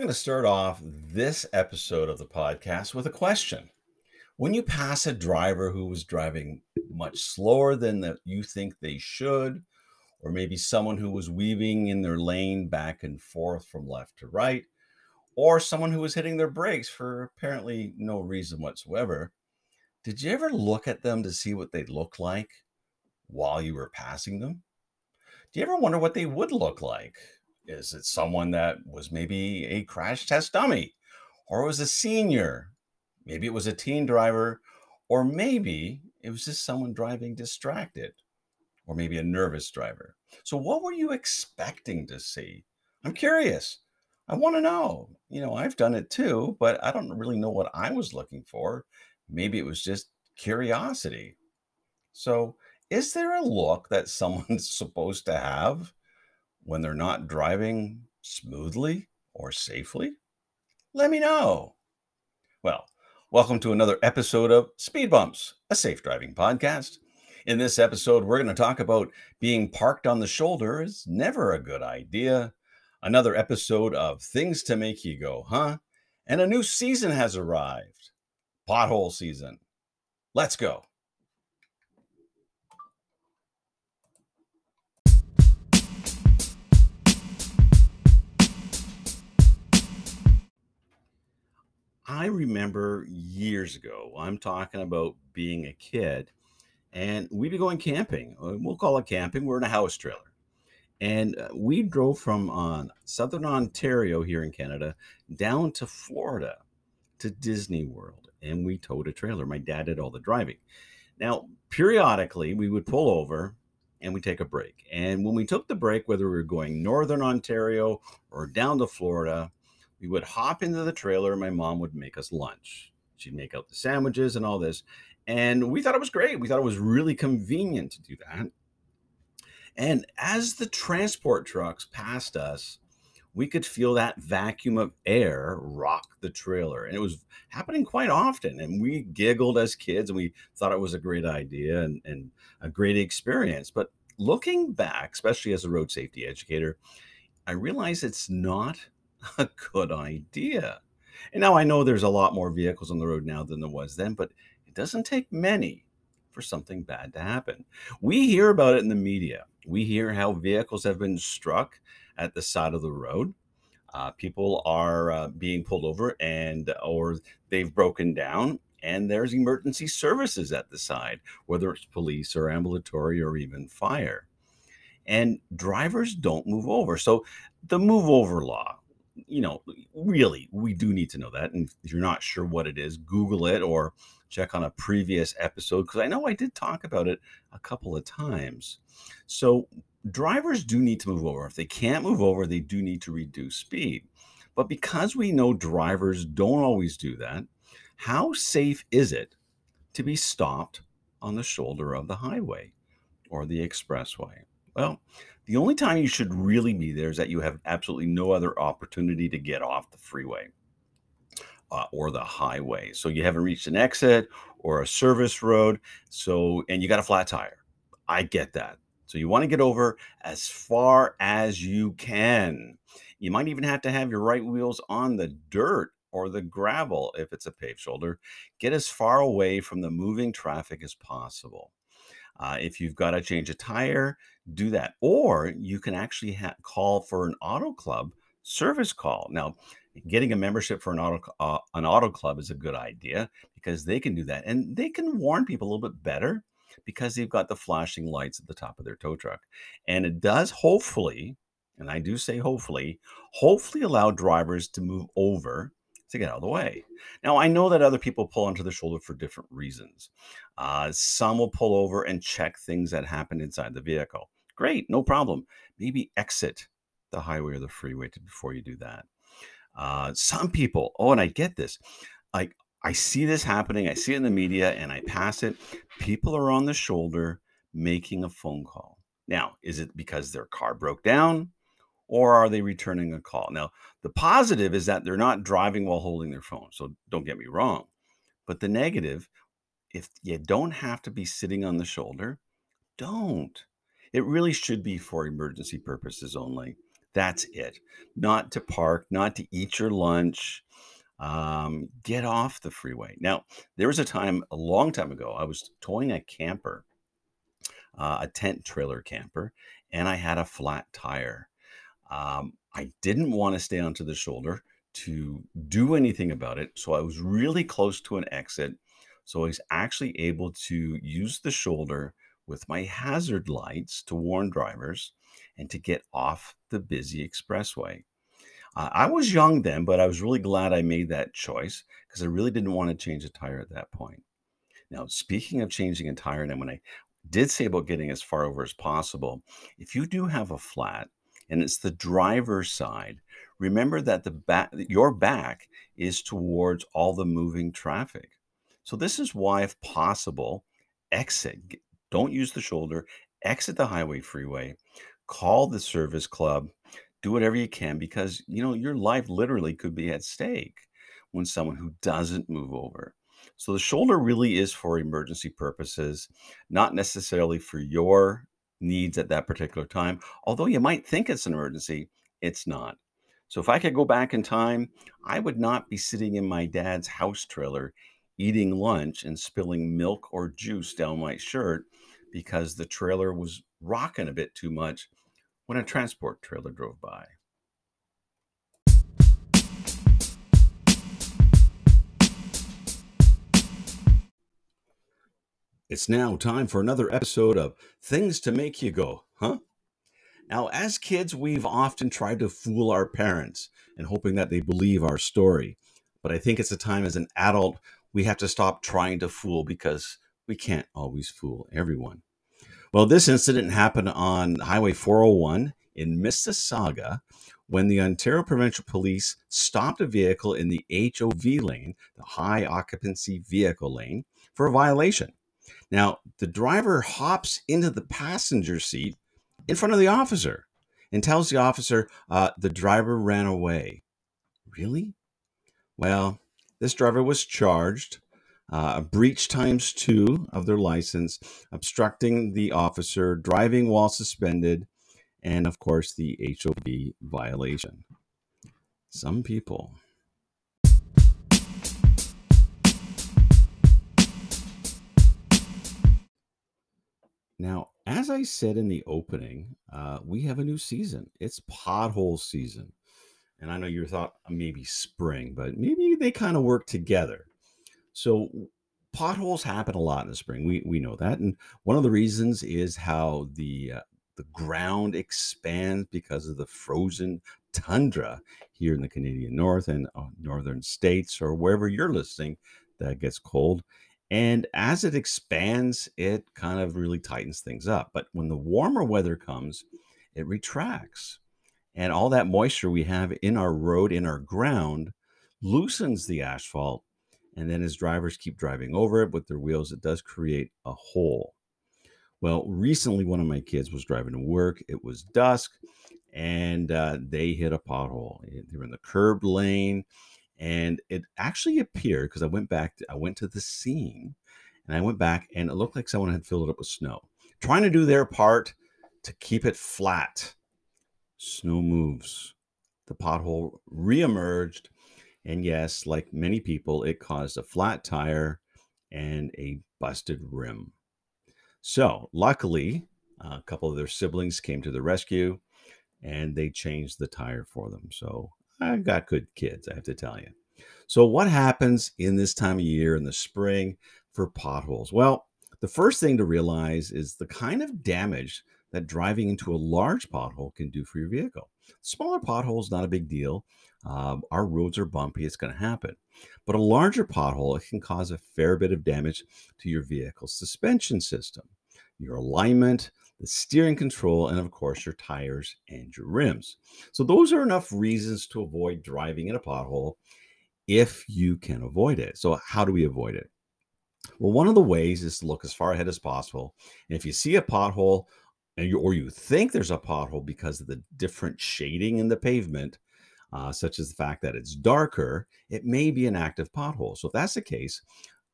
I'm going to start off this episode of the podcast with a question. When you pass a driver who was driving much slower than that you think they should, or maybe someone who was weaving in their lane back and forth from left to right, or someone who was hitting their brakes for apparently no reason whatsoever, did you ever look at them to see what they look like while you were passing them? Do you ever wonder what they would look like? Is it someone that was maybe a crash test dummy or was a senior? Maybe it was a teen driver, or maybe it was just someone driving distracted, or maybe a nervous driver. So, what were you expecting to see? I'm curious. I want to know. You know, I've done it too, but I don't really know what I was looking for. Maybe it was just curiosity. So, is there a look that someone's supposed to have when they're not driving smoothly or safely? Let me know. Well, welcome to another episode of Speed Bumps, a safe driving podcast. In this episode, we're going to talk about being parked on the shoulder is never a good idea. Another episode of Things to Make You Go, huh? And a new season has arrived pothole season. Let's go. I remember years ago, I'm talking about being a kid, and we'd be going camping. uh, We'll call it camping. We're in a house trailer. And uh, we drove from uh, southern Ontario here in Canada down to Florida to Disney World. And we towed a trailer. My dad did all the driving. Now, periodically, we would pull over and we take a break. And when we took the break, whether we were going northern Ontario or down to Florida, we would hop into the trailer and my mom would make us lunch. She'd make out the sandwiches and all this. And we thought it was great. We thought it was really convenient to do that. And as the transport trucks passed us, we could feel that vacuum of air rock the trailer. And it was happening quite often. And we giggled as kids and we thought it was a great idea and, and a great experience. But looking back, especially as a road safety educator, I realize it's not a good idea. And now I know there's a lot more vehicles on the road now than there was then, but it doesn't take many for something bad to happen. We hear about it in the media. We hear how vehicles have been struck at the side of the road. Uh, people are uh, being pulled over and or they've broken down and there's emergency services at the side, whether it's police or ambulatory or even fire. And drivers don't move over. So the move over law, you know, really, we do need to know that. And if you're not sure what it is, Google it or check on a previous episode because I know I did talk about it a couple of times. So, drivers do need to move over. If they can't move over, they do need to reduce speed. But because we know drivers don't always do that, how safe is it to be stopped on the shoulder of the highway or the expressway? Well, the only time you should really be there is that you have absolutely no other opportunity to get off the freeway uh, or the highway. So you haven't reached an exit or a service road. So, and you got a flat tire. I get that. So you want to get over as far as you can. You might even have to have your right wheels on the dirt or the gravel if it's a paved shoulder. Get as far away from the moving traffic as possible. Uh, if you've got to change a tire, do that. Or you can actually ha- call for an auto club service call. Now, getting a membership for an auto uh, an auto club is a good idea because they can do that and they can warn people a little bit better because they've got the flashing lights at the top of their tow truck. And it does hopefully, and I do say hopefully, hopefully allow drivers to move over to get out of the way. Now, I know that other people pull onto the shoulder for different reasons. Uh, some will pull over and check things that happen inside the vehicle. Great, no problem. Maybe exit the highway or the freeway to, before you do that. Uh, some people, oh, and I get this. Like I see this happening, I see it in the media, and I pass it. People are on the shoulder making a phone call. Now, is it because their car broke down? or are they returning a call? Now, the positive is that they're not driving while holding their phone. So don't get me wrong. But the negative, if you don't have to be sitting on the shoulder, don't. It really should be for emergency purposes only. That's it. Not to park, not to eat your lunch. Um, get off the freeway. Now, there was a time a long time ago, I was towing a camper, uh, a tent trailer camper, and I had a flat tire. Um, I didn't want to stay onto the shoulder to do anything about it. So I was really close to an exit. So I was actually able to use the shoulder with my hazard lights to warn drivers and to get off the busy expressway. Uh, I was young then, but I was really glad I made that choice because I really didn't want to change a tire at that point. Now, speaking of changing a tire, and when I did say about getting as far over as possible, if you do have a flat and it's the driver's side, remember that the back, your back is towards all the moving traffic. So this is why, if possible, exit. Don't use the shoulder. Exit the highway freeway. Call the service club. Do whatever you can because you know your life literally could be at stake when someone who doesn't move over. So the shoulder really is for emergency purposes, not necessarily for your needs at that particular time. Although you might think it's an emergency, it's not. So if I could go back in time, I would not be sitting in my dad's house trailer eating lunch and spilling milk or juice down my shirt because the trailer was rocking a bit too much when a transport trailer drove by. It's now time for another episode of Things to Make You Go, huh? Now, as kids, we've often tried to fool our parents and hoping that they believe our story. But I think it's a time as an adult we have to stop trying to fool because we can't always fool everyone. Well, this incident happened on Highway 401 in Mississauga when the Ontario Provincial Police stopped a vehicle in the HOV lane, the high occupancy vehicle lane, for a violation. Now, the driver hops into the passenger seat in front of the officer and tells the officer uh, the driver ran away. Really? Well, this driver was charged uh, breach times two of their license, obstructing the officer, driving while suspended, and of course the HOV violation. Some people Now, as I said in the opening, uh, we have a new season. It's pothole season. And I know you thought maybe spring, but maybe they kind of work together. So potholes happen a lot in the spring. We we know that, and one of the reasons is how the uh, the ground expands because of the frozen tundra here in the Canadian North and uh, northern states, or wherever you're listening that gets cold. And as it expands, it kind of really tightens things up. But when the warmer weather comes, it retracts. And all that moisture we have in our road, in our ground, loosens the asphalt. And then as drivers keep driving over it with their wheels, it does create a hole. Well, recently, one of my kids was driving to work. It was dusk and uh, they hit a pothole. They were in the curb lane and it actually appeared because I went back, to, I went to the scene and I went back and it looked like someone had filled it up with snow, trying to do their part to keep it flat. Snow moves. The pothole reemerged. And yes, like many people, it caused a flat tire and a busted rim. So, luckily, a couple of their siblings came to the rescue and they changed the tire for them. So, I've got good kids, I have to tell you. So, what happens in this time of year in the spring for potholes? Well, the first thing to realize is the kind of damage that driving into a large pothole can do for your vehicle. Smaller potholes, not a big deal. Um, our roads are bumpy, it's going to happen. But a larger pothole, it can cause a fair bit of damage to your vehicle's suspension system, your alignment, the steering control, and of course, your tires and your rims. So, those are enough reasons to avoid driving in a pothole if you can avoid it. So, how do we avoid it? Well, one of the ways is to look as far ahead as possible. And if you see a pothole, or you think there's a pothole because of the different shading in the pavement, uh, such as the fact that it's darker, it may be an active pothole. So, if that's the case,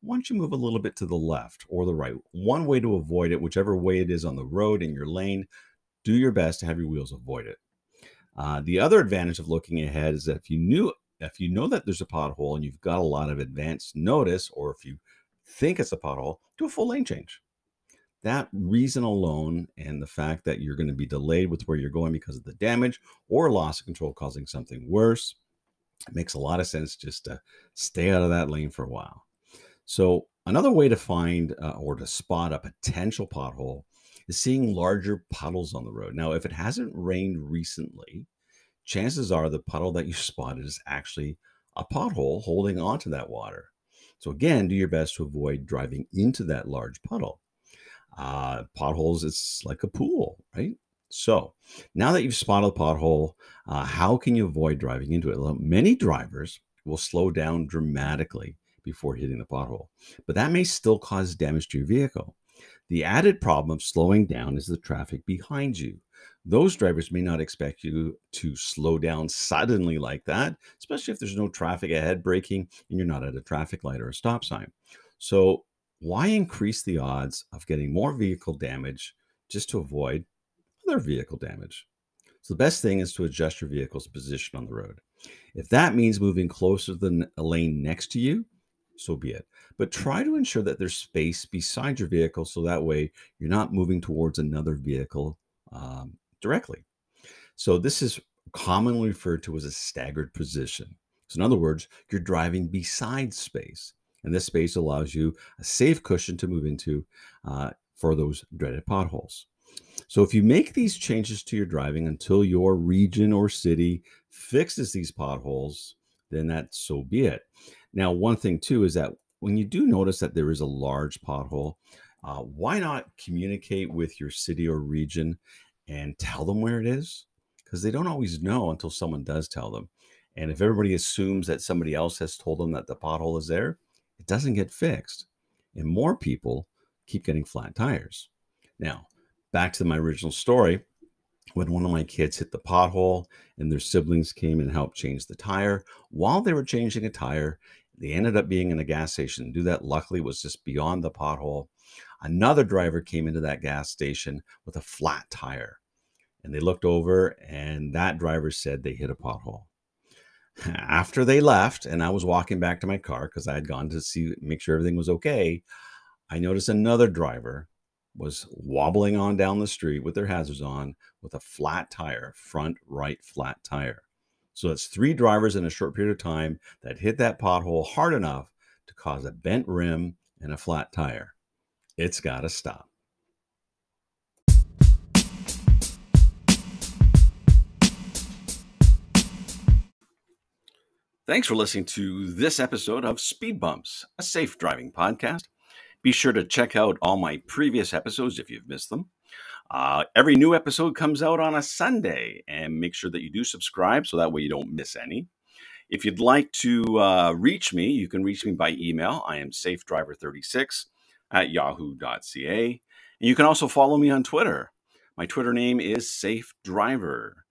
why don't you move a little bit to the left or the right? One way to avoid it, whichever way it is on the road in your lane, do your best to have your wheels avoid it. Uh, the other advantage of looking ahead is that if you knew if you know that there's a pothole and you've got a lot of advanced notice, or if you think it's a pothole, do a full lane change. That reason alone and the fact that you're going to be delayed with where you're going because of the damage or loss of control causing something worse it makes a lot of sense just to stay out of that lane for a while. So, another way to find uh, or to spot a potential pothole is seeing larger puddles on the road. Now, if it hasn't rained recently, chances are the puddle that you spotted is actually a pothole holding onto that water. So, again, do your best to avoid driving into that large puddle. Uh, potholes, it's like a pool, right? So, now that you've spotted a pothole, uh, how can you avoid driving into it? Well, many drivers will slow down dramatically before hitting the pothole, but that may still cause damage to your vehicle. The added problem of slowing down is the traffic behind you. Those drivers may not expect you to slow down suddenly like that, especially if there's no traffic ahead braking and you're not at a traffic light or a stop sign. So, why increase the odds of getting more vehicle damage just to avoid other vehicle damage? So, the best thing is to adjust your vehicle's position on the road. If that means moving closer than a lane next to you, so be it. But try to ensure that there's space beside your vehicle so that way you're not moving towards another vehicle um, directly. So, this is commonly referred to as a staggered position. So, in other words, you're driving beside space, and this space allows you a safe cushion to move into uh, for those dreaded potholes. So, if you make these changes to your driving until your region or city fixes these potholes, then that so be it. Now, one thing too is that when you do notice that there is a large pothole, uh, why not communicate with your city or region and tell them where it is? Because they don't always know until someone does tell them. And if everybody assumes that somebody else has told them that the pothole is there, it doesn't get fixed. And more people keep getting flat tires. Now, back to my original story when one of my kids hit the pothole and their siblings came and helped change the tire. While they were changing a tire, they ended up being in a gas station. Do that luckily was just beyond the pothole. Another driver came into that gas station with a flat tire. And they looked over, and that driver said they hit a pothole. After they left, and I was walking back to my car because I had gone to see, make sure everything was okay, I noticed another driver was wobbling on down the street with their hazards on with a flat tire, front right flat tire. So that's three drivers in a short period of time that hit that pothole hard enough to cause a bent rim and a flat tire. It's got to stop. Thanks for listening to this episode of Speed Bumps, a safe driving podcast. Be sure to check out all my previous episodes if you've missed them. Uh, every new episode comes out on a Sunday, and make sure that you do subscribe so that way you don't miss any. If you'd like to uh, reach me, you can reach me by email. I am safedriver36 at yahoo.ca. And you can also follow me on Twitter. My Twitter name is Safe Driver.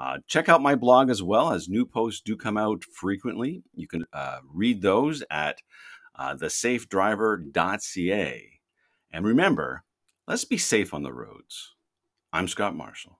Uh, check out my blog as well, as new posts do come out frequently. You can uh, read those at uh, thesafedriver.ca. And remember, Let's be safe on the roads. I'm Scott Marshall.